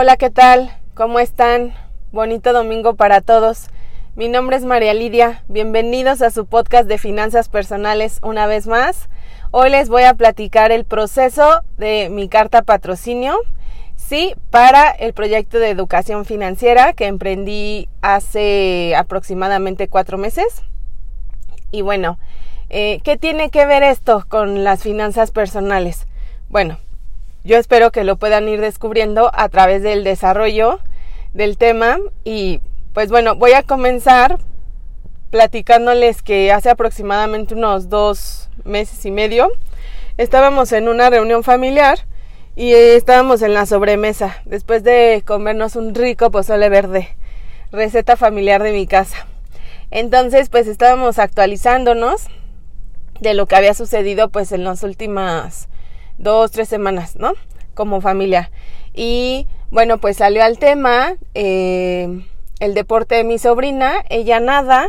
Hola, ¿qué tal? ¿Cómo están? Bonito domingo para todos. Mi nombre es María Lidia. Bienvenidos a su podcast de finanzas personales una vez más. Hoy les voy a platicar el proceso de mi carta patrocinio. Sí, para el proyecto de educación financiera que emprendí hace aproximadamente cuatro meses. Y bueno, eh, ¿qué tiene que ver esto con las finanzas personales? Bueno, yo espero que lo puedan ir descubriendo a través del desarrollo del tema y pues bueno, voy a comenzar platicándoles que hace aproximadamente unos dos meses y medio estábamos en una reunión familiar y estábamos en la sobremesa después de comernos un rico pozole verde, receta familiar de mi casa. Entonces pues estábamos actualizándonos de lo que había sucedido pues en las últimas dos, tres semanas, ¿no? Como familia. Y bueno, pues salió al tema eh, el deporte de mi sobrina. Ella nada,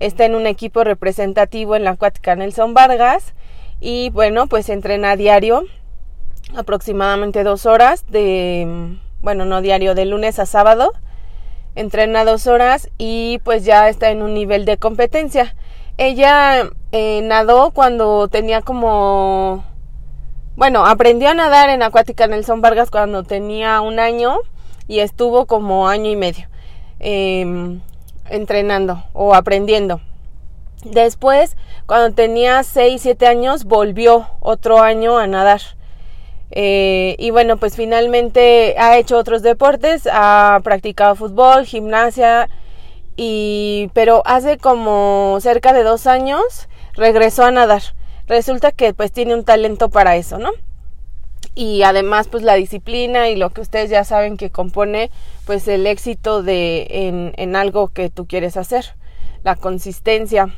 está en un equipo representativo en la acuática Nelson Vargas. Y bueno, pues entrena diario, aproximadamente dos horas de, bueno, no diario, de lunes a sábado. Entrena dos horas y pues ya está en un nivel de competencia. Ella eh, nadó cuando tenía como bueno, aprendió a nadar en Acuática Nelson Vargas cuando tenía un año y estuvo como año y medio em, entrenando o aprendiendo. Después, cuando tenía 6, 7 años, volvió otro año a nadar. Eh, y bueno, pues finalmente ha hecho otros deportes, ha practicado fútbol, gimnasia, y, pero hace como cerca de dos años regresó a nadar resulta que pues tiene un talento para eso, ¿no? Y además pues la disciplina y lo que ustedes ya saben que compone pues el éxito de en, en algo que tú quieres hacer, la consistencia.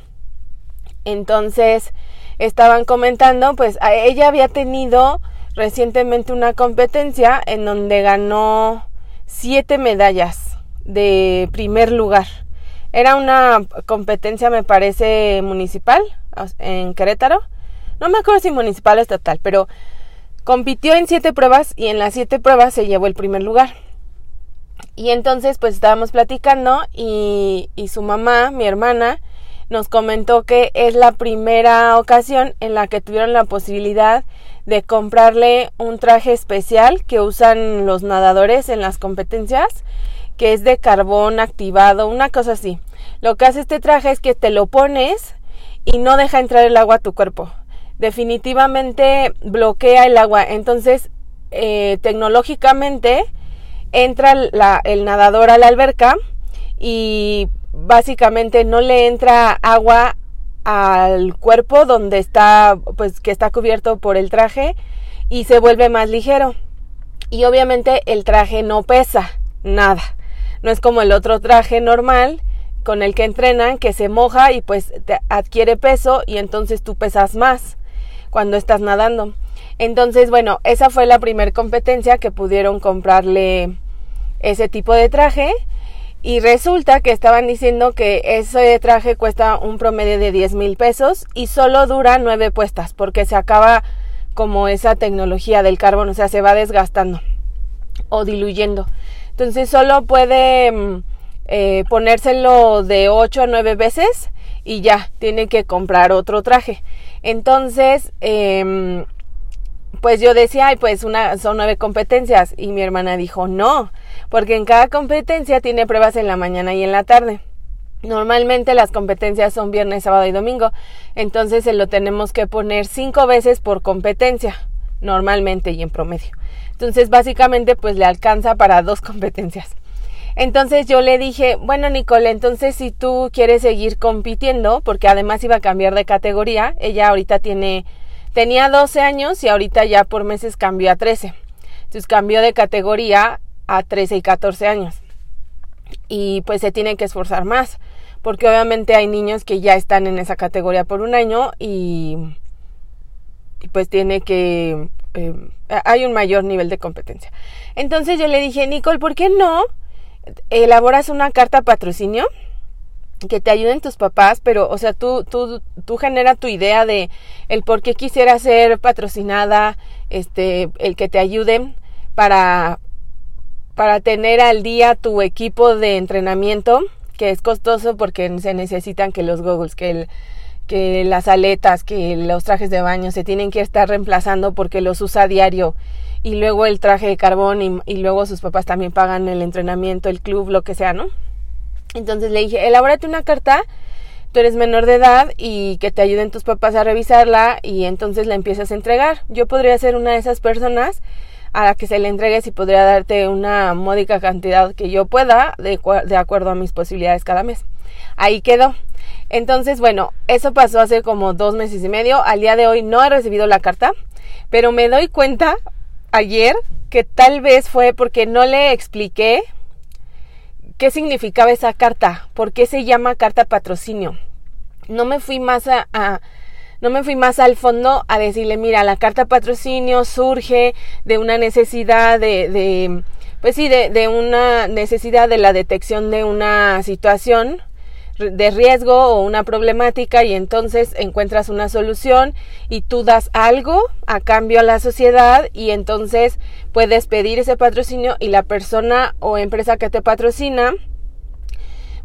Entonces estaban comentando pues ella había tenido recientemente una competencia en donde ganó siete medallas de primer lugar. Era una competencia, me parece, municipal en Querétaro no me acuerdo si municipal o estatal, pero compitió en siete pruebas y en las siete pruebas se llevó el primer lugar. Y entonces pues estábamos platicando y, y su mamá, mi hermana, nos comentó que es la primera ocasión en la que tuvieron la posibilidad de comprarle un traje especial que usan los nadadores en las competencias, que es de carbón activado, una cosa así. Lo que hace este traje es que te lo pones y no deja entrar el agua a tu cuerpo definitivamente bloquea el agua. Entonces, eh, tecnológicamente entra el nadador a la alberca y básicamente no le entra agua al cuerpo donde está, pues que está cubierto por el traje y se vuelve más ligero. Y obviamente el traje no pesa nada. No es como el otro traje normal con el que entrenan que se moja y pues adquiere peso y entonces tú pesas más cuando estás nadando. Entonces, bueno, esa fue la primera competencia que pudieron comprarle ese tipo de traje. Y resulta que estaban diciendo que ese traje cuesta un promedio de 10 mil pesos y solo dura nueve puestas porque se acaba como esa tecnología del carbón, o sea, se va desgastando o diluyendo. Entonces solo puede mm, eh, ponérselo de 8 a 9 veces y ya, tiene que comprar otro traje. Entonces, em, pues yo decía, ay, pues una, son nueve competencias. Y mi hermana dijo, no, porque en cada competencia tiene pruebas en la mañana y en la tarde. Normalmente las competencias son viernes, sábado y domingo. Entonces se lo tenemos que poner cinco veces por competencia, normalmente y en promedio. Entonces básicamente pues le alcanza para dos competencias. Entonces yo le dije, bueno Nicole, entonces si tú quieres seguir compitiendo, porque además iba a cambiar de categoría, ella ahorita tiene, tenía 12 años y ahorita ya por meses cambió a 13. Entonces cambió de categoría a 13 y 14 años. Y pues se tiene que esforzar más, porque obviamente hay niños que ya están en esa categoría por un año y, pues tiene que... Eh, hay un mayor nivel de competencia. Entonces yo le dije, Nicole, ¿por qué no? Elaboras una carta patrocinio que te ayuden tus papás, pero, o sea, tú, tú, tú genera tu idea de el por qué quisiera ser patrocinada, este, el que te ayuden para, para tener al día tu equipo de entrenamiento, que es costoso porque se necesitan que los goggles, que el, que las aletas, que los trajes de baño se tienen que estar reemplazando porque los usa a diario y luego el traje de carbón y, luego sus papás también pagan el entrenamiento, el club, lo que sea, ¿no? Entonces le dije, elabórate una carta, tú eres menor de edad y que te ayuden tus papás a revisarla y entonces la empiezas a entregar. Yo podría ser una de esas personas a la que se le entregues y podría darte una módica cantidad que yo pueda de, de acuerdo a mis posibilidades cada mes. Ahí quedó. Entonces, bueno, eso pasó hace como dos meses y medio. Al día de hoy no he recibido la carta, pero me doy cuenta ayer que tal vez fue porque no le expliqué qué significaba esa carta, por qué se llama carta patrocinio. No me fui más a, no me fui más al fondo a decirle, mira, la carta patrocinio surge de una necesidad de, de pues sí, de, de una necesidad de la detección de una situación de riesgo o una problemática y entonces encuentras una solución y tú das algo a cambio a la sociedad y entonces puedes pedir ese patrocinio y la persona o empresa que te patrocina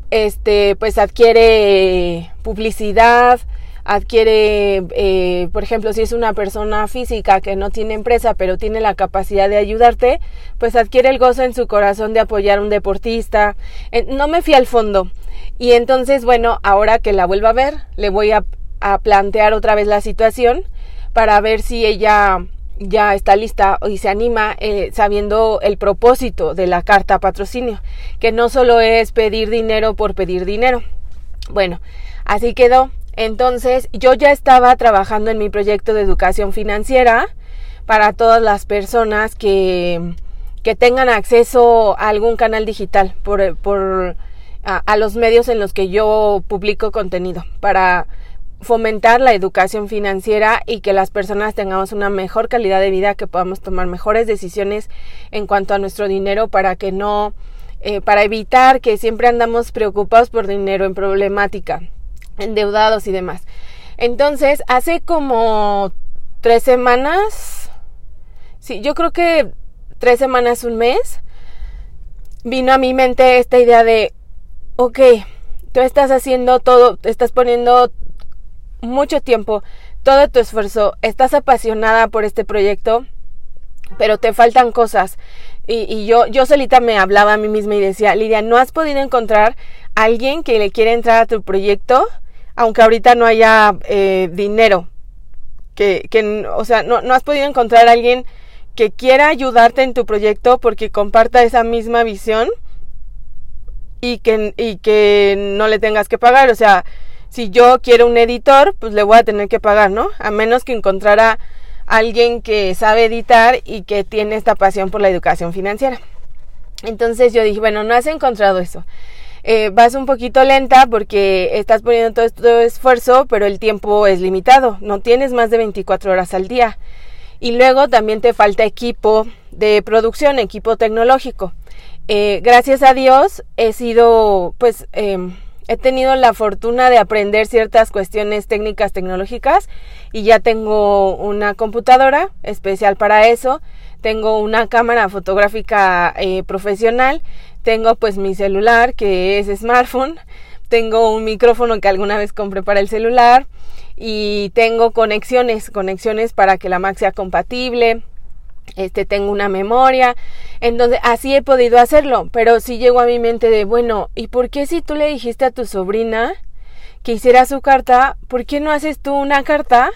este pues adquiere publicidad adquiere, eh, por ejemplo, si es una persona física que no tiene empresa pero tiene la capacidad de ayudarte, pues adquiere el gozo en su corazón de apoyar a un deportista. no me fui al fondo. Y entonces, bueno, ahora que la vuelva a ver, le voy a, plantear otra vez la situación para ver si ella ya está lista y se anima eh, sabiendo el propósito de la carta patrocinio, que no solo es pedir dinero por pedir dinero. Bueno, así quedó. Entonces, yo ya estaba trabajando en mi proyecto de educación financiera para todas las personas que, que tengan acceso a algún canal digital por, por a, los medios en los que yo publico contenido para fomentar la educación financiera y que las personas tengamos una mejor calidad de vida, que podamos tomar mejores decisiones en cuanto a nuestro dinero para que no, eh, para evitar que siempre andamos preocupados por dinero en problemática, endeudados y demás. Entonces, hace como tres semanas, sí, yo creo que tres semanas, un mes, vino a mi mente esta idea de, ok, tú estás haciendo todo, estás poniendo mucho tiempo, todo tu esfuerzo, estás apasionada por este proyecto, pero te faltan cosas. Y, yo, yo solita me hablaba a mí misma y decía, Lidia, ¿no has podido encontrar a alguien que le quiere entrar a tu proyecto? Aunque ahorita no haya eh, dinero. Que, que, o sea, no, no has podido encontrar a alguien que quiera ayudarte en tu proyecto porque comparta esa misma visión y que, y que no le tengas que pagar. O sea, si yo quiero un editor, pues le voy a tener que pagar, ¿no? A menos que encontrara alguien que sabe editar y que tiene esta pasión por la educación financiera. Entonces yo dije, bueno, no has encontrado eso. Eh, vas un poquito lenta porque estás poniendo todo este esfuerzo, pero el tiempo es limitado. No tienes más de 24 horas al día. Y luego también te falta equipo de producción, equipo tecnológico. Eh, gracias a Dios he sido, pues, em, he tenido la fortuna de aprender ciertas cuestiones técnicas tecnológicas y ya tengo una computadora especial para eso, tengo una cámara fotográfica eh, profesional, tengo pues mi celular que es smartphone, tengo un micrófono que alguna vez compré para el celular y tengo conexiones, conexiones para que la Mac sea compatible, este tengo una memoria, entonces así he podido hacerlo, pero sí llegó a mi mente de, bueno, ¿y por qué si tú le dijiste a tu sobrina que hiciera su carta, por qué no haces tú una carta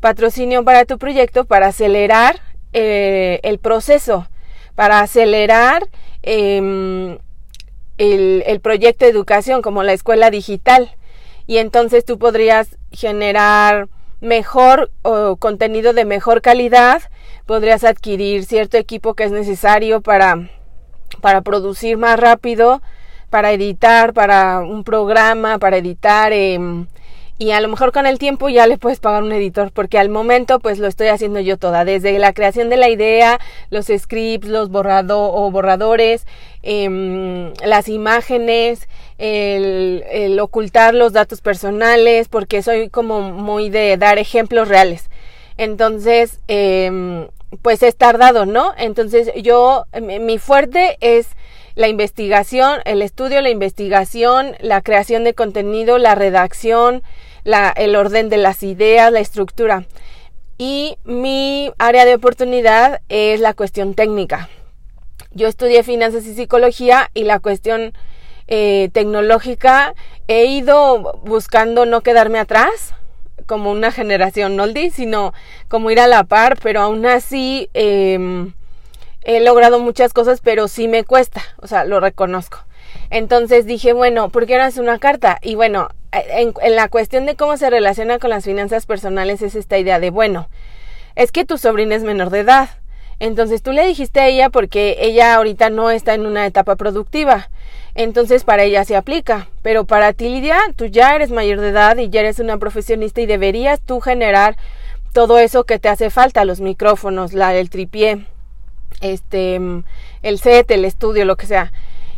patrocinio para tu proyecto para acelerar eh, el proceso, para acelerar em, el, el proyecto de educación como la escuela digital? Y entonces tú podrías generar mejor o contenido de mejor calidad, podrías adquirir cierto equipo que es necesario para, para producir más rápido, para editar, para un programa, para editar. Eh, y a lo mejor con el tiempo ya le puedes pagar un editor porque al momento pues lo estoy haciendo yo toda desde la creación de la idea los scripts los borrado o borradores eh, las imágenes el, el, ocultar los datos personales porque soy como muy de dar ejemplos reales entonces eh, pues es tardado, ¿no? Entonces yo, mi fuerte es la investigación, el estudio, la investigación, la creación de contenido, la redacción, la, el orden de las ideas, la estructura. Y mi área de oportunidad es la cuestión técnica. Yo estudié finanzas y psicología y la cuestión eh, tecnológica he ido buscando no quedarme atrás como una generación oldie, sino como ir a la par, pero aún así em, he logrado muchas cosas, pero sí me cuesta, o sea, lo reconozco. Entonces dije, bueno, ¿por qué no haces una carta? Y bueno, en, en, la cuestión de cómo se relaciona con las finanzas personales es esta idea de, bueno, es que tu sobrina es menor de edad. Entonces tú le dijiste a ella porque ella ahorita no está en una etapa productiva. Entonces para ella se aplica. Pero para ti, Lidia, tú ya eres mayor de edad y ya eres una profesionista y deberías tú generar todo eso que te hace falta, los micrófonos, la, el tripié, este, el set, el estudio, lo que sea.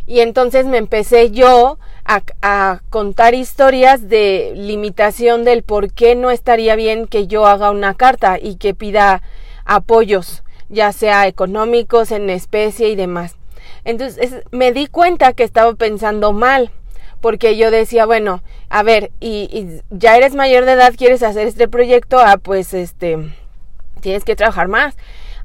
Y entonces me empecé yo a, a, contar historias de limitación del por qué no estaría bien que yo haga una carta y que pida apoyos ya sea económicos, en especie y demás. Entonces me di cuenta que estaba pensando mal, porque yo decía, bueno, a ver, y, ya eres mayor de edad, quieres hacer este proyecto, ah, pues este, tienes que trabajar más,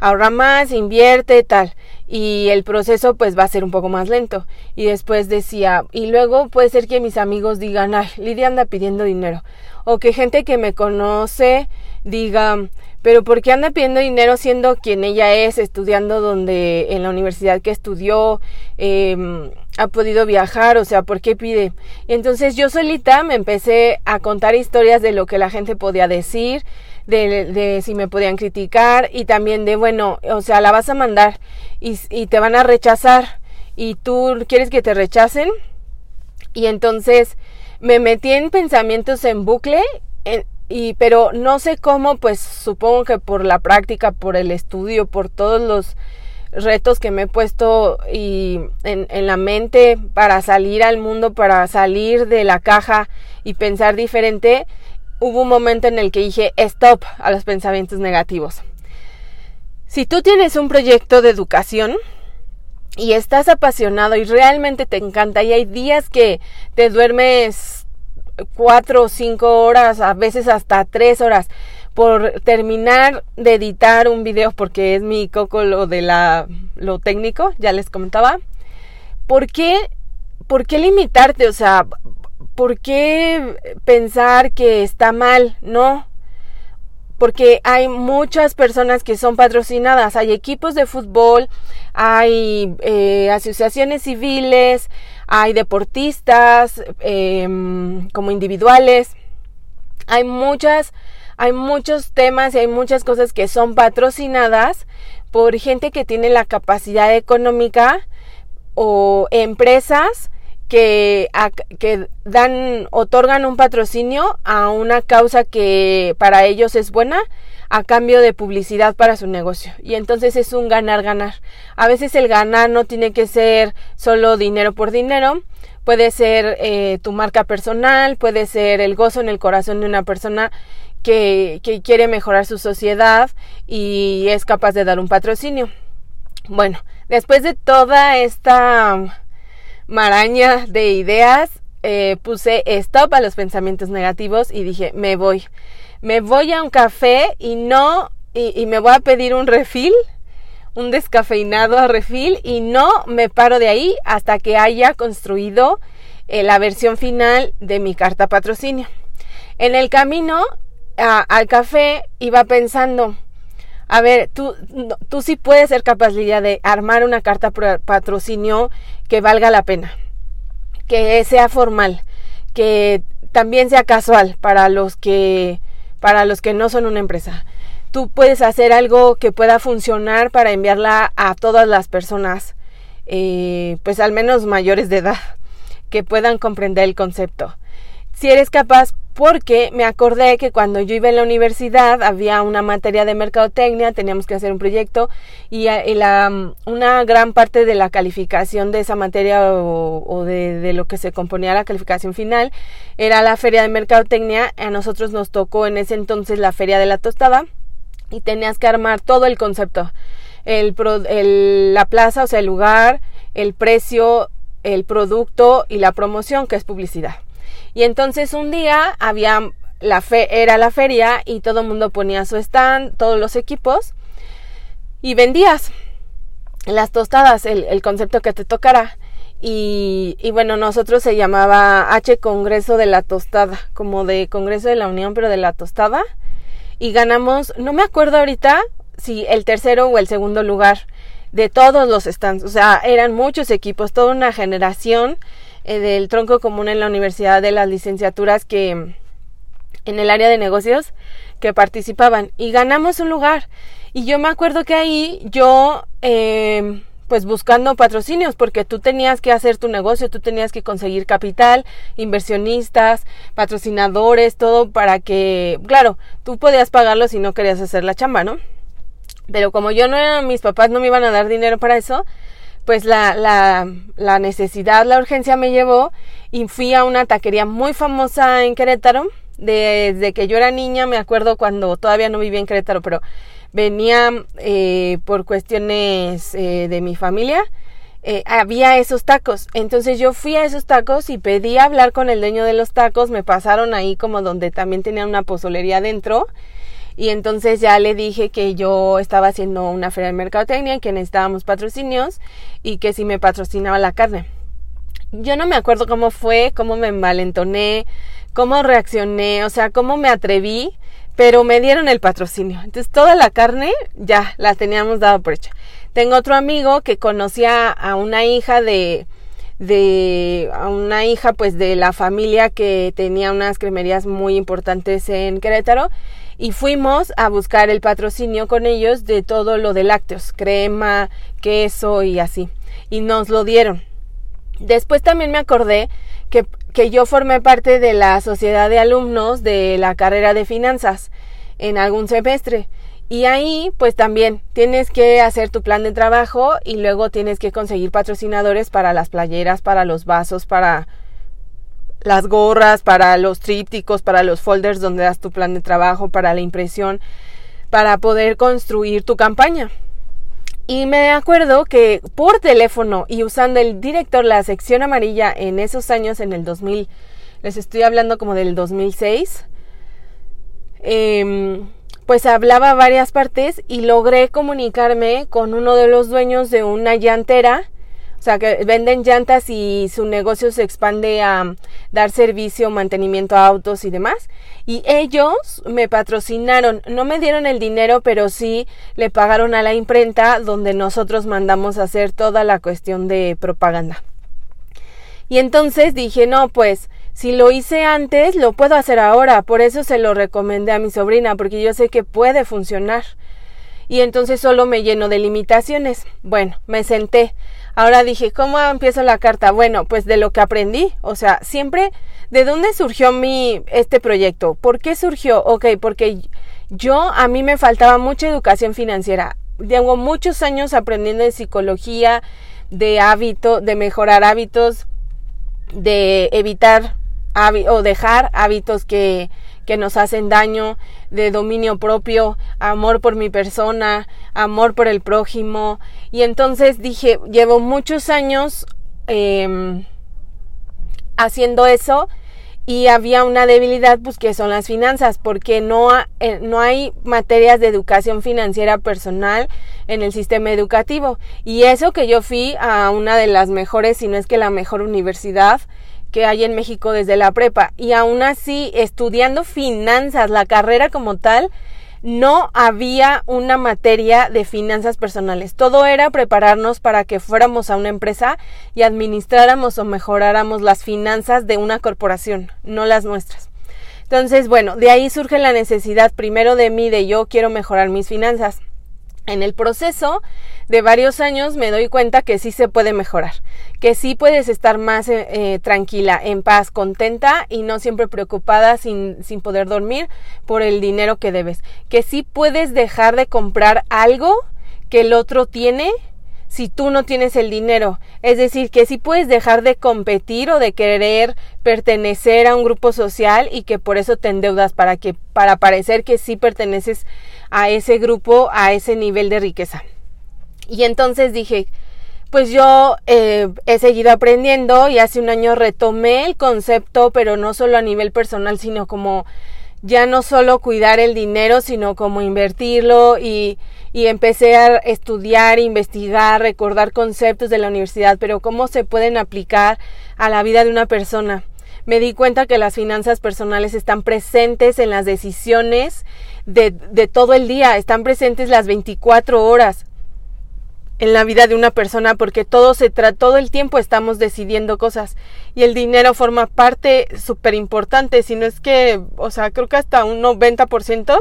ahorra más, invierte, tal. Y el proceso pues va a ser un poco más lento. Y después decía, y luego puede ser que mis amigos digan, ay, Lidia anda pidiendo dinero. O que gente que me conoce diga, pero ¿por qué anda pidiendo dinero siendo quien ella es, estudiando donde en la universidad que estudió, eh, ha podido viajar, o sea, ¿por qué pide? Y entonces yo solita me empecé a contar historias de lo que la gente podía decir, de, si me podían criticar y también de, bueno, o sea, la vas a mandar y, y te van a rechazar y tú quieres que te rechacen. Y entonces me metí en pensamientos en bucle y pero no sé cómo, pues supongo que por la práctica, por el estudio, por todos los retos que me he puesto y en, en, la mente para salir al mundo, para salir de la caja y pensar diferente, hubo un momento en el que dije stop a los pensamientos negativos. Si tú tienes un proyecto de educación y estás apasionado y realmente te encanta y hay días que te duermes cuatro o cinco horas, a veces hasta tres horas por terminar de editar un video porque es mi coco lo de la lo técnico, ya les comentaba. ¿Por qué por qué limitarte? O sea, ¿por qué pensar que está mal? No. Porque hay muchas personas que son patrocinadas, hay equipos de fútbol, hay eh, asociaciones civiles, hay deportistas em, como individuales, hay muchas, hay muchos temas y hay muchas cosas que son patrocinadas por gente que tiene la capacidad económica o empresas que, que dan, otorgan un patrocinio a una causa que para ellos es buena a cambio de publicidad para su negocio. Y entonces es un ganar-ganar. A veces el ganar no tiene que ser solo dinero por dinero, puede ser eh, tu marca personal, puede ser el gozo en el corazón de una persona que, quiere mejorar su sociedad y es capaz de dar un patrocinio. Bueno, después de toda esta maraña de ideas, eh, puse stop a los pensamientos negativos y dije, me voy me voy a un café y no, y, me voy a pedir un refil, un descafeinado a refil y no me paro de ahí hasta que haya construido eh, la versión final de mi carta patrocinio. En el camino al café iba pensando, a ver, tú, tú sí puedes ser capaz, de armar una carta patrocinio que valga la pena, que sea formal, que también sea casual para los que para los que no son una empresa. Tú puedes hacer algo que pueda funcionar para enviarla a todas las personas, eh, pues al menos mayores de edad, que puedan comprender el concepto. Si eres capaz, porque me acordé que cuando yo iba en la universidad había una materia de mercadotecnia, teníamos que hacer un proyecto y, eh, la, una gran parte de la calificación de esa materia o, de, de, lo que se componía la calificación final era la feria de mercadotecnia. A nosotros nos tocó en ese entonces la feria de la tostada y tenías que armar todo el concepto. El, la plaza, o sea, el lugar, el precio, el producto y la promoción, que es publicidad. Y entonces un día había la fe, era la feria y todo el mundo ponía su stand, todos los equipos y vendías las tostadas, el, concepto que te tocara. Y, y, bueno, nosotros se llamaba H Congreso de la Tostada, como de Congreso de la Unión, pero de la Tostada. Y ganamos, no me acuerdo ahorita si el tercero o el segundo lugar de todos los stands. O sea, eran muchos equipos, toda una generación eh, del tronco común en la universidad de las licenciaturas que en el área de negocios que participaban y ganamos un lugar. Y yo me acuerdo que ahí yo, eh, pues buscando patrocinios, porque tú tenías que hacer tu negocio, tú tenías que conseguir capital, inversionistas, patrocinadores, todo para que, claro, tú podías pagarlo si no querías hacer la chamba, ¿no? Pero como yo no era, mis papás no me iban a dar dinero para eso, pues la, la, la necesidad, la urgencia me llevó y fui a una taquería muy famosa en Querétaro. Desde que yo era niña, me acuerdo cuando todavía no vivía en Querétaro, pero venía eh, por cuestiones eh, de mi familia, eh, había esos tacos. Entonces yo fui a esos tacos y pedí hablar con el dueño de los tacos. Me pasaron ahí como donde también tenían una pozolería dentro y entonces ya le dije que yo estaba haciendo una feria de mercadotecnia, que necesitábamos patrocinios y que si me patrocinaba la carne. Yo no me acuerdo cómo fue, cómo me envalentoné, cómo reaccioné, o sea, cómo me atreví, pero me dieron el patrocinio. Entonces toda la carne ya la teníamos dado por hecha. Tengo otro amigo que conocía a una hija de de a una hija pues de la familia que tenía unas cremerías muy importantes en Querétaro y fuimos a buscar el patrocinio con ellos de todo lo de lácteos, crema, queso y así. Y nos lo dieron. Después también me acordé que, que yo formé parte de la sociedad de alumnos de la carrera de finanzas en algún semestre. Y ahí, pues también tienes que hacer tu plan de trabajo y luego tienes que conseguir patrocinadores para las playeras, para los vasos, para las gorras, para los trípticos, para los folders donde das tu plan de trabajo, para la impresión, para poder construir tu campaña. Y me acuerdo que por teléfono y usando el director, la sección amarilla en esos años, en el 2000, les estoy hablando como del 2006, em, pues hablaba varias partes y logré comunicarme con uno de los dueños de una llantera o sea, que venden llantas y su negocio se expande a dar servicio, mantenimiento a autos y demás. Y ellos me patrocinaron, no me dieron el dinero, pero sí le pagaron a la imprenta donde nosotros mandamos a hacer toda la cuestión de propaganda. Y entonces dije, no, pues si lo hice antes, lo puedo hacer ahora. Por eso se lo recomendé a mi sobrina, porque yo sé que puede funcionar. Y entonces solo me lleno de limitaciones. Bueno, me senté Ahora dije, ¿cómo empiezo la carta? Bueno, pues de lo que aprendí, o sea, siempre, ¿de dónde surgió mi, este proyecto? ¿Por qué surgió? Ok, porque yo, a mí me faltaba mucha educación financiera. Tengo muchos años aprendiendo de psicología, de hábito, de mejorar hábitos, de evitar o dejar hábitos que, que nos hacen daño, de dominio propio, amor por mi persona, amor por el prójimo. Y entonces dije, llevo muchos años em, haciendo eso y había una debilidad pues que son las finanzas porque no, eh, no hay materias de educación financiera personal en el sistema educativo y eso que yo fui a una de las mejores si no es que la mejor universidad que hay en México desde la prepa y aún así estudiando finanzas, la carrera como tal, no había una materia de finanzas personales. Todo era prepararnos para que fuéramos a una empresa y administráramos o mejoráramos las finanzas de una corporación, no las nuestras. Entonces, bueno, de ahí surge la necesidad primero de mí de yo quiero mejorar mis finanzas. En el proceso de varios años me doy cuenta que sí se puede mejorar, que sí puedes estar más eh, eh, tranquila, en paz, contenta y no siempre preocupada sin, sin poder dormir por el dinero que debes, que sí puedes dejar de comprar algo que el otro tiene si tú no tienes el dinero. Es decir, que sí puedes dejar de competir o de querer pertenecer a un grupo social y que por eso te endeudas para que para parecer que sí perteneces a ese grupo, a ese nivel de riqueza. Y entonces dije, pues yo eh, he seguido aprendiendo y hace un año retomé el concepto, pero no solo a nivel personal, sino como ya no solo cuidar el dinero, sino como invertirlo y, y empecé a estudiar, investigar, recordar conceptos de la universidad, pero cómo se pueden aplicar a la vida de una persona. Me di cuenta que las finanzas personales están presentes en las decisiones de, de todo el día, están presentes las 24 horas en la vida de una persona porque todo se trata, todo el tiempo estamos decidiendo cosas y el dinero forma parte súper importante, si no es que, o sea, creo que hasta un 90%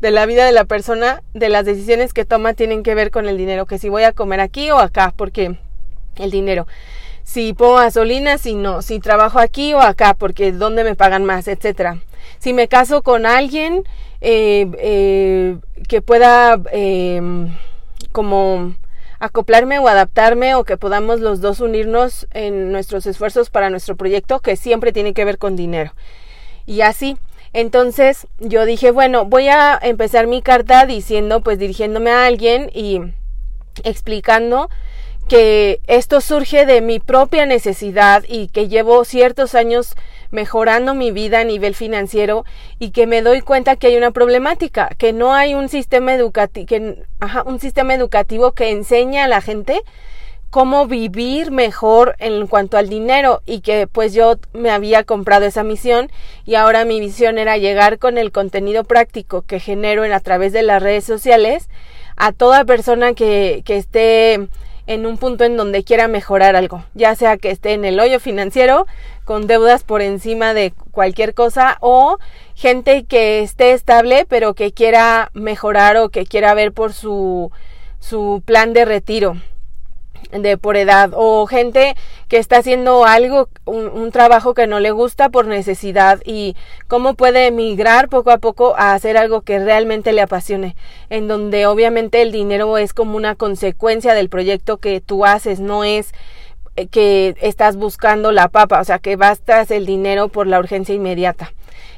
de la vida de la persona, de las decisiones que toma tienen que ver con el dinero, que si voy a comer aquí o acá, porque el dinero, si pongo gasolina, si no, si trabajo aquí o acá, porque dónde me pagan más, etcétera. Si me caso con alguien eh, eh, que pueda eh, como acoplarme o adaptarme o que podamos los dos unirnos en nuestros esfuerzos para nuestro proyecto que siempre tiene que ver con dinero. Y así, entonces yo dije, bueno, voy a empezar mi carta diciendo, pues dirigiéndome a alguien y explicando que esto surge de mi propia necesidad y que llevo ciertos años mejorando mi vida a nivel financiero y que me doy cuenta que hay una problemática, que no hay un sistema educativo, que, un sistema educativo que enseñe a la gente cómo vivir mejor en cuanto al dinero y que pues yo me había comprado esa misión y ahora mi misión era llegar con el contenido práctico que genero en, a través de las redes sociales a toda persona que, que esté en un punto en donde quiera mejorar algo, ya sea que esté en el hoyo financiero, con deudas por encima de cualquier cosa, o gente que esté estable pero que quiera mejorar o que quiera ver por su, su plan de retiro de por edad o gente que está haciendo algo, un, trabajo que no le gusta por necesidad y cómo puede emigrar poco a poco a hacer algo que realmente le apasione, en donde obviamente el dinero es como una consecuencia del proyecto que tú haces, no es eh, que estás buscando la papa, o sea que bastas el dinero por la urgencia inmediata.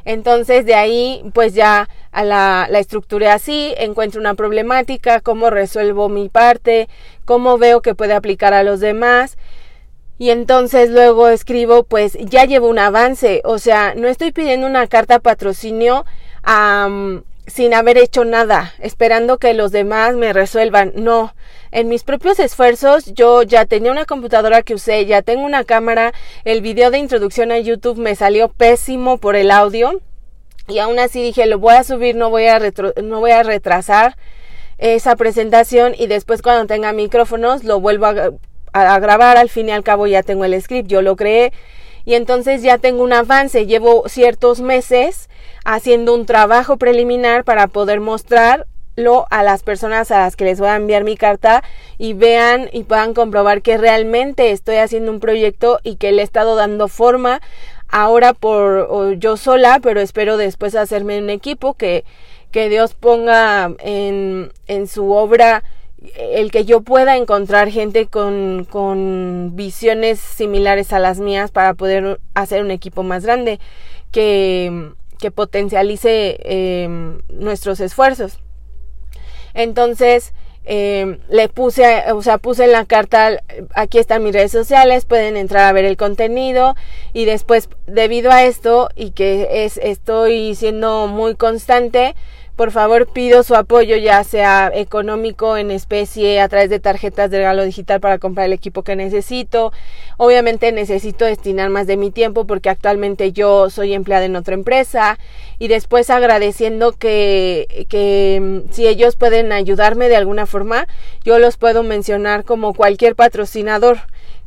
Entonces de ahí pues ya a la, la estructuré así, encuentro una problemática, cómo resuelvo mi parte, cómo veo que puede aplicar a los demás. Y entonces luego escribo, pues ya llevo un avance, o sea, no estoy pidiendo una carta patrocinio sin haber hecho nada, esperando que los demás me resuelvan. No, en mis propios esfuerzos yo ya tenía una computadora que usé, ya tengo una cámara, el video de introducción a YouTube me salió pésimo por el audio y aún así dije, lo voy a subir, no voy a, no voy a retrasar esa presentación y después cuando tenga micrófonos lo vuelvo a, a, grabar, al fin y al cabo ya tengo el script, yo lo creé y entonces ya tengo un avance, llevo ciertos meses haciendo un trabajo preliminar para poder mostrar lo a las personas a las que les voy a enviar mi carta y vean y puedan comprobar que realmente estoy haciendo un proyecto y que le he estado dando forma ahora por yo sola, pero espero después hacerme un equipo que, que Dios ponga en, en su obra el que yo pueda encontrar gente con, con visiones similares a las mías para poder hacer un equipo más grande que, que potencialice eh, nuestros esfuerzos. Entonces, eh, le puse, o sea, puse en la carta, aquí están mis redes sociales, pueden entrar a ver el contenido y después, debido a esto y que es, estoy siendo muy constante, por favor, pido su apoyo, ya sea económico, en especie, a través de tarjetas de regalo digital para comprar el equipo que necesito. Obviamente necesito destinar más de mi tiempo porque actualmente yo soy empleada en otra empresa. Y después agradeciendo que, que mm, si ellos pueden ayudarme de alguna forma, yo los puedo mencionar como cualquier patrocinador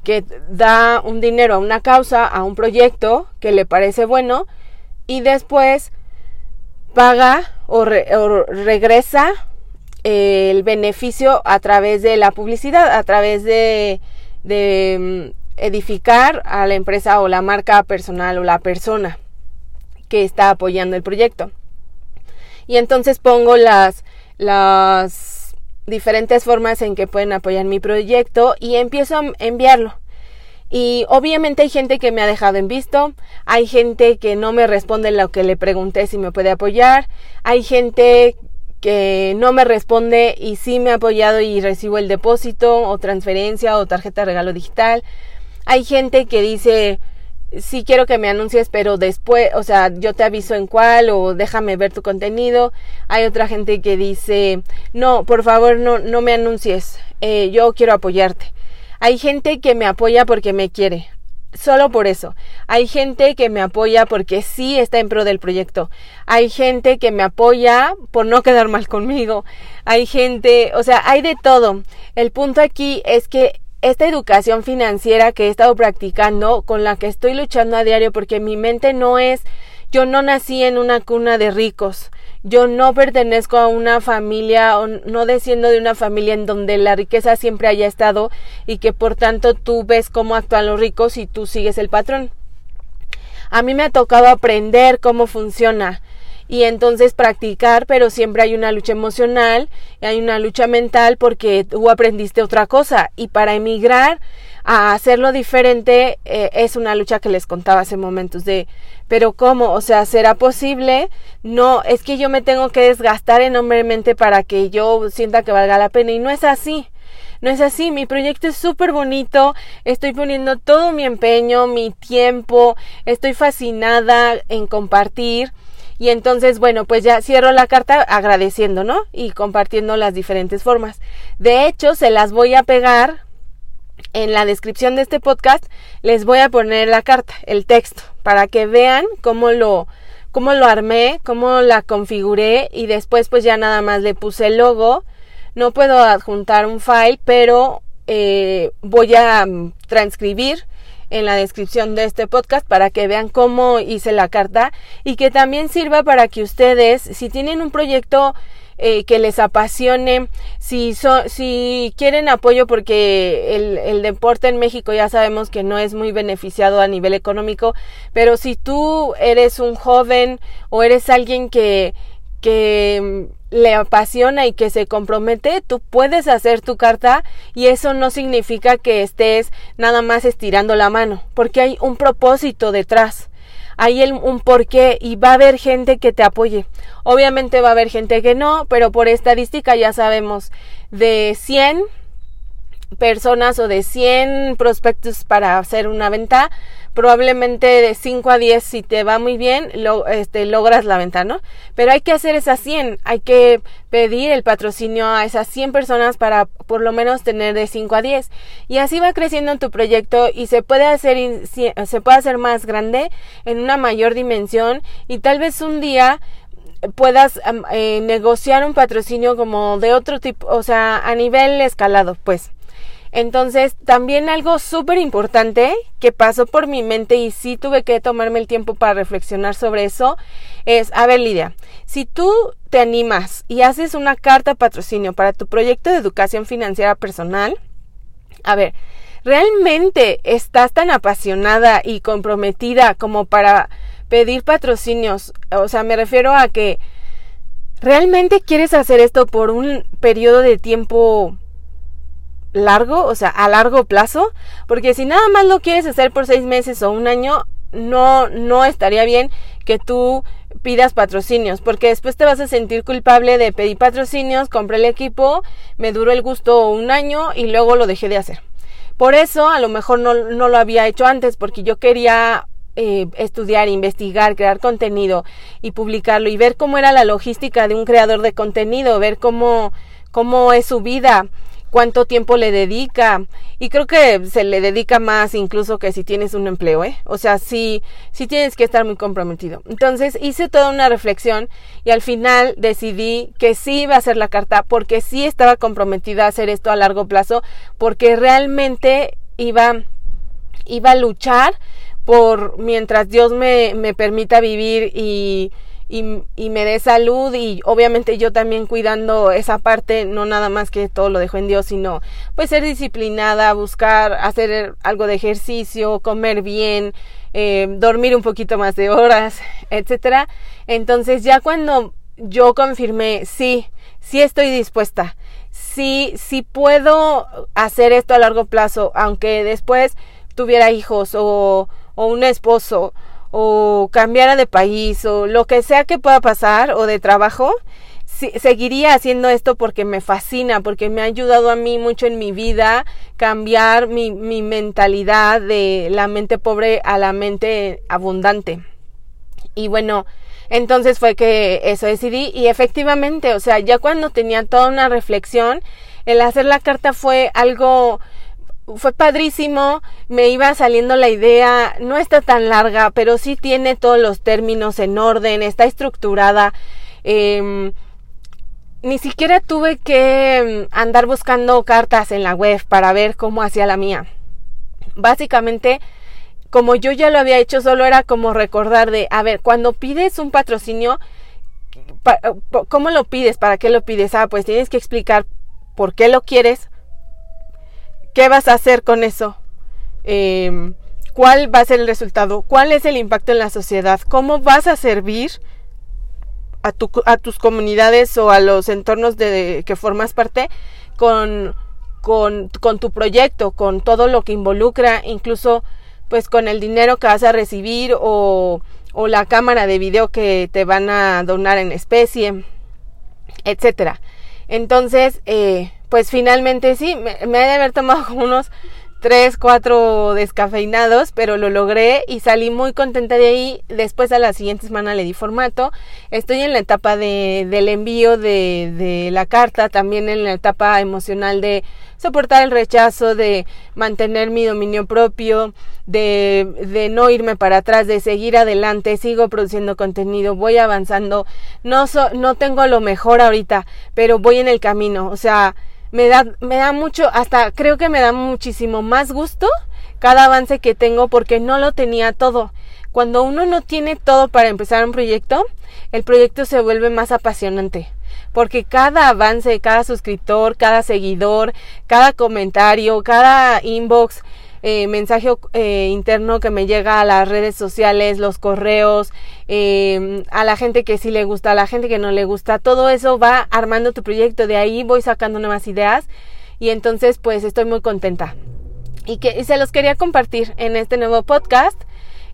que da un dinero a una causa, a un proyecto que le parece bueno y después paga o, regresa eh, el beneficio a través de la publicidad, a través de, de mm, edificar a la empresa o la marca personal o la persona que está apoyando el proyecto. Y entonces pongo las, las diferentes formas en que pueden apoyar mi proyecto y empiezo a enviarlo. Y obviamente hay gente que me ha dejado en visto, hay gente que no me responde lo que le pregunté si me puede apoyar, hay gente que no me responde y sí me ha apoyado y recibo el depósito o transferencia o tarjeta de regalo digital. Hay gente que dice, sí quiero que me anuncies, pero después, o sea, yo te aviso en cuál o déjame ver tu contenido. Hay otra gente que dice, no, por favor, no, no me anuncies, eh, yo quiero apoyarte. Hay gente que me apoya porque me quiere solo por eso. Hay gente que me apoya porque sí está en pro del proyecto. Hay gente que me apoya por no quedar mal conmigo. Hay gente, o sea, hay de todo. El punto aquí es que esta educación financiera que he estado practicando, con la que estoy luchando a diario, porque mi mente no es, yo no nací en una cuna de ricos yo no pertenezco a una familia o no desciendo de una familia en donde la riqueza siempre haya estado y que por tanto tú ves cómo actúan los ricos y tú sigues el patrón. A mí me ha tocado aprender cómo funciona y entonces practicar, pero siempre hay una lucha emocional, hay una lucha mental porque tú aprendiste otra cosa. Y para emigrar a hacerlo diferente eh, es una lucha que les contaba hace momentos de pero cómo o sea será posible no es que yo me tengo que desgastar enormemente para que yo sienta que valga la pena y no es así. No es así, mi proyecto es súper bonito, estoy poniendo todo mi empeño, mi tiempo, estoy fascinada en compartir y entonces, bueno, pues ya cierro la carta agradeciendo, ¿no? Y compartiendo las diferentes formas. De hecho, se las voy a pegar en la descripción de este podcast les voy a poner la carta, el texto, para que vean cómo lo, cómo lo armé, cómo la configuré y después pues ya nada más le puse el logo. No puedo adjuntar un file, pero eh, voy a mm, transcribir en la descripción de este podcast para que vean cómo hice la carta y que también sirva para que ustedes, si tienen un proyecto eh, que les apasione, si, si quieren apoyo porque el, el deporte en México ya sabemos que no es muy beneficiado a nivel económico, pero si tú eres un joven o eres alguien que, que le apasiona y que se compromete, tú puedes hacer tu carta y eso no significa que estés nada más estirando la mano, porque hay un propósito detrás hay el, un porqué y va a haber gente que te apoye. Obviamente va a haber gente que no, pero por estadística ya sabemos de 100 personas o de 100 prospectos para hacer una venta, probablemente de 5 a 10 si te va muy bien lo, este, logras la venta, ¿no? Pero hay que hacer esas 100, hay que pedir el patrocinio a esas 100 personas para por lo menos tener de 5 a 10 y así va creciendo tu proyecto y se puede hacer se puede hacer más grande en una mayor dimensión y tal vez un día puedas eh, negociar un patrocinio como de otro tipo, o sea, a nivel escalado, pues. Entonces, también algo súper importante que pasó por mi mente y sí tuve que tomarme el tiempo para reflexionar sobre eso es, a ver Lidia, si tú te animas y haces una carta patrocinio para tu proyecto de educación financiera personal, a ver, ¿realmente estás tan apasionada y comprometida como para pedir patrocinios? O sea, me refiero a que ¿realmente quieres hacer esto por un periodo de tiempo largo, o sea, a largo plazo, porque si nada más lo quieres hacer por seis meses o un año, no, no estaría bien que tú pidas patrocinios, porque después te vas a sentir culpable de pedir patrocinios, compré el equipo, me duró el gusto un año y luego lo dejé de hacer. Por eso a lo mejor no, no lo había hecho antes, porque yo quería eh, estudiar, investigar, crear contenido y publicarlo y ver cómo era la logística de un creador de contenido, ver cómo, cómo es su vida, cuánto tiempo le dedica y creo que se le dedica más incluso que si tienes un empleo, ¿eh? O sea, sí, sí tienes que estar muy comprometido. Entonces hice toda una reflexión y al final decidí que sí iba a hacer la carta porque sí estaba comprometida a hacer esto a largo plazo porque realmente iba, iba a luchar por mientras Dios me, me permita vivir y y, y, me dé salud y obviamente yo también cuidando esa parte, no nada más que todo lo dejo en Dios, sino pues ser disciplinada, buscar hacer algo de ejercicio, comer bien, eh, dormir un poquito más de horas, etcétera. Entonces ya cuando yo confirmé, sí, sí estoy dispuesta, sí, sí puedo hacer esto a largo plazo, aunque después tuviera hijos o, o un esposo o cambiara de país o lo que sea que pueda pasar o de trabajo, seguiría haciendo esto porque me fascina, porque me ha ayudado a mí mucho en mi vida cambiar mi, mi mentalidad de la mente pobre a la mente abundante. Y bueno, entonces fue que eso decidí y efectivamente, o sea, ya cuando tenía toda una reflexión, el hacer la carta fue algo fue padrísimo, me iba saliendo la idea, no está tan larga, pero sí tiene todos los términos en orden, está estructurada. Eh, ni siquiera tuve que mm, andar buscando cartas en la web para ver cómo hacía la mía. Básicamente, como yo ya lo había hecho, solo era como recordar de, a ver, cuando pides un patrocinio, ¿cómo lo pides? ¿Para qué lo pides? Ah, pues tienes que explicar por qué lo quieres, qué vas a hacer con eso, em, cuál va a ser el resultado, cuál es el impacto en la sociedad, cómo vas a servir a, tu, a tus comunidades o a los entornos de que formas parte con tu proyecto, con todo lo que involucra, incluso pues con el dinero que vas a recibir o, o la cámara de video que te van a donar en especie, etcétera. Entonces, eh, pues finalmente sí, me, me de haber tomado unos tres, cuatro descafeinados, pero lo logré y salí muy contenta de ahí. Después a la siguiente semana le di formato. Estoy en la etapa de, del envío de, de la carta, también en la etapa emocional de soportar el rechazo, de mantener mi dominio propio, de, de no irme para atrás, de seguir adelante, sigo produciendo contenido, voy avanzando. No, so, no tengo lo mejor ahorita, pero voy en el camino. O sea, me da, me da mucho, hasta creo que me da muchísimo más gusto cada avance que tengo porque no lo tenía todo. Cuando uno no tiene todo para empezar un proyecto, el proyecto se vuelve más apasionante. Porque cada avance, cada suscriptor, cada seguidor, cada comentario, cada inbox, eh, mensaje eh, interno que me llega a las redes sociales, los correos, eh, a la gente que sí le gusta, a la gente que no le gusta, todo eso va armando tu proyecto, de ahí voy sacando nuevas ideas y entonces pues estoy muy contenta. Y que y se los quería compartir en este nuevo podcast.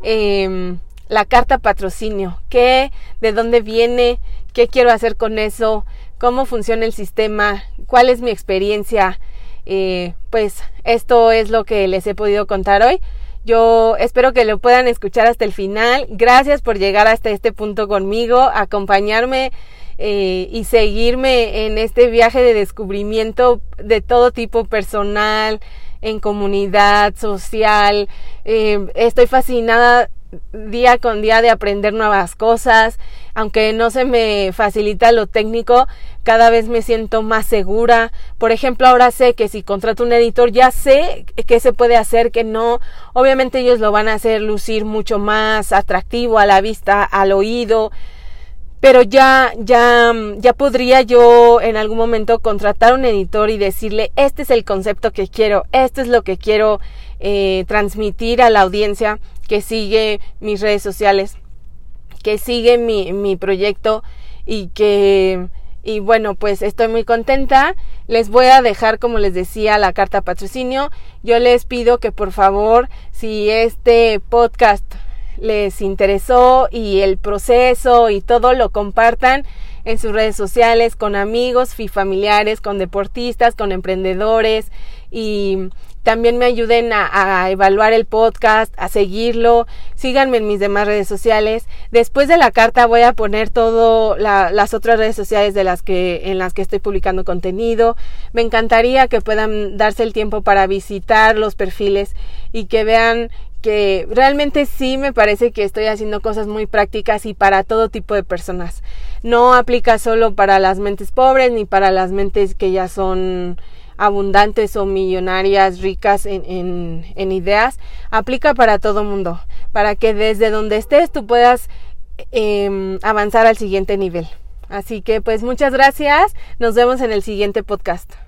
Em, la carta patrocinio, qué, de dónde viene, qué quiero hacer con eso, cómo funciona el sistema, cuál es mi experiencia, pues esto es lo que les he podido contar hoy. Yo espero que lo puedan escuchar hasta el final. Gracias por llegar hasta este punto conmigo, acompañarme eh, y seguirme en este viaje de descubrimiento de todo tipo personal, en comunidad, social. Eh, estoy fascinada día con día de aprender nuevas cosas, aunque no se me facilita lo técnico, cada vez me siento más segura. Por ejemplo, ahora sé que si contrato un editor ya sé qué se puede hacer, que no. Obviamente ellos lo van a hacer lucir mucho más atractivo a la vista, al oído. Pero ya, ya, ya podría yo en algún momento contratar un editor y decirle, este es el concepto que quiero, esto es lo que quiero eh, transmitir a la audiencia que sigue mis redes sociales, que sigue mi, mi proyecto y que y bueno, pues estoy muy contenta. Les voy a dejar, como les decía, la carta patrocinio. Yo les pido que por favor, si este podcast les interesó y el proceso y todo lo compartan en sus redes sociales con amigos y familiares, con deportistas, con emprendedores y también me ayuden a, evaluar el podcast, a seguirlo, síganme en mis demás redes sociales. Después de la carta voy a poner todo las otras redes sociales de las que en las que estoy publicando contenido. Me encantaría que puedan darse el tiempo para visitar los perfiles y que vean que realmente sí me parece que estoy haciendo cosas muy prácticas y para todo tipo de personas. No aplica solo para las mentes pobres ni para las mentes que ya son abundantes o millonarias, ricas en, en, ideas, aplica para todo mundo, para que desde donde estés tú puedas em, avanzar al siguiente nivel. Así que pues muchas gracias, nos vemos en el siguiente podcast.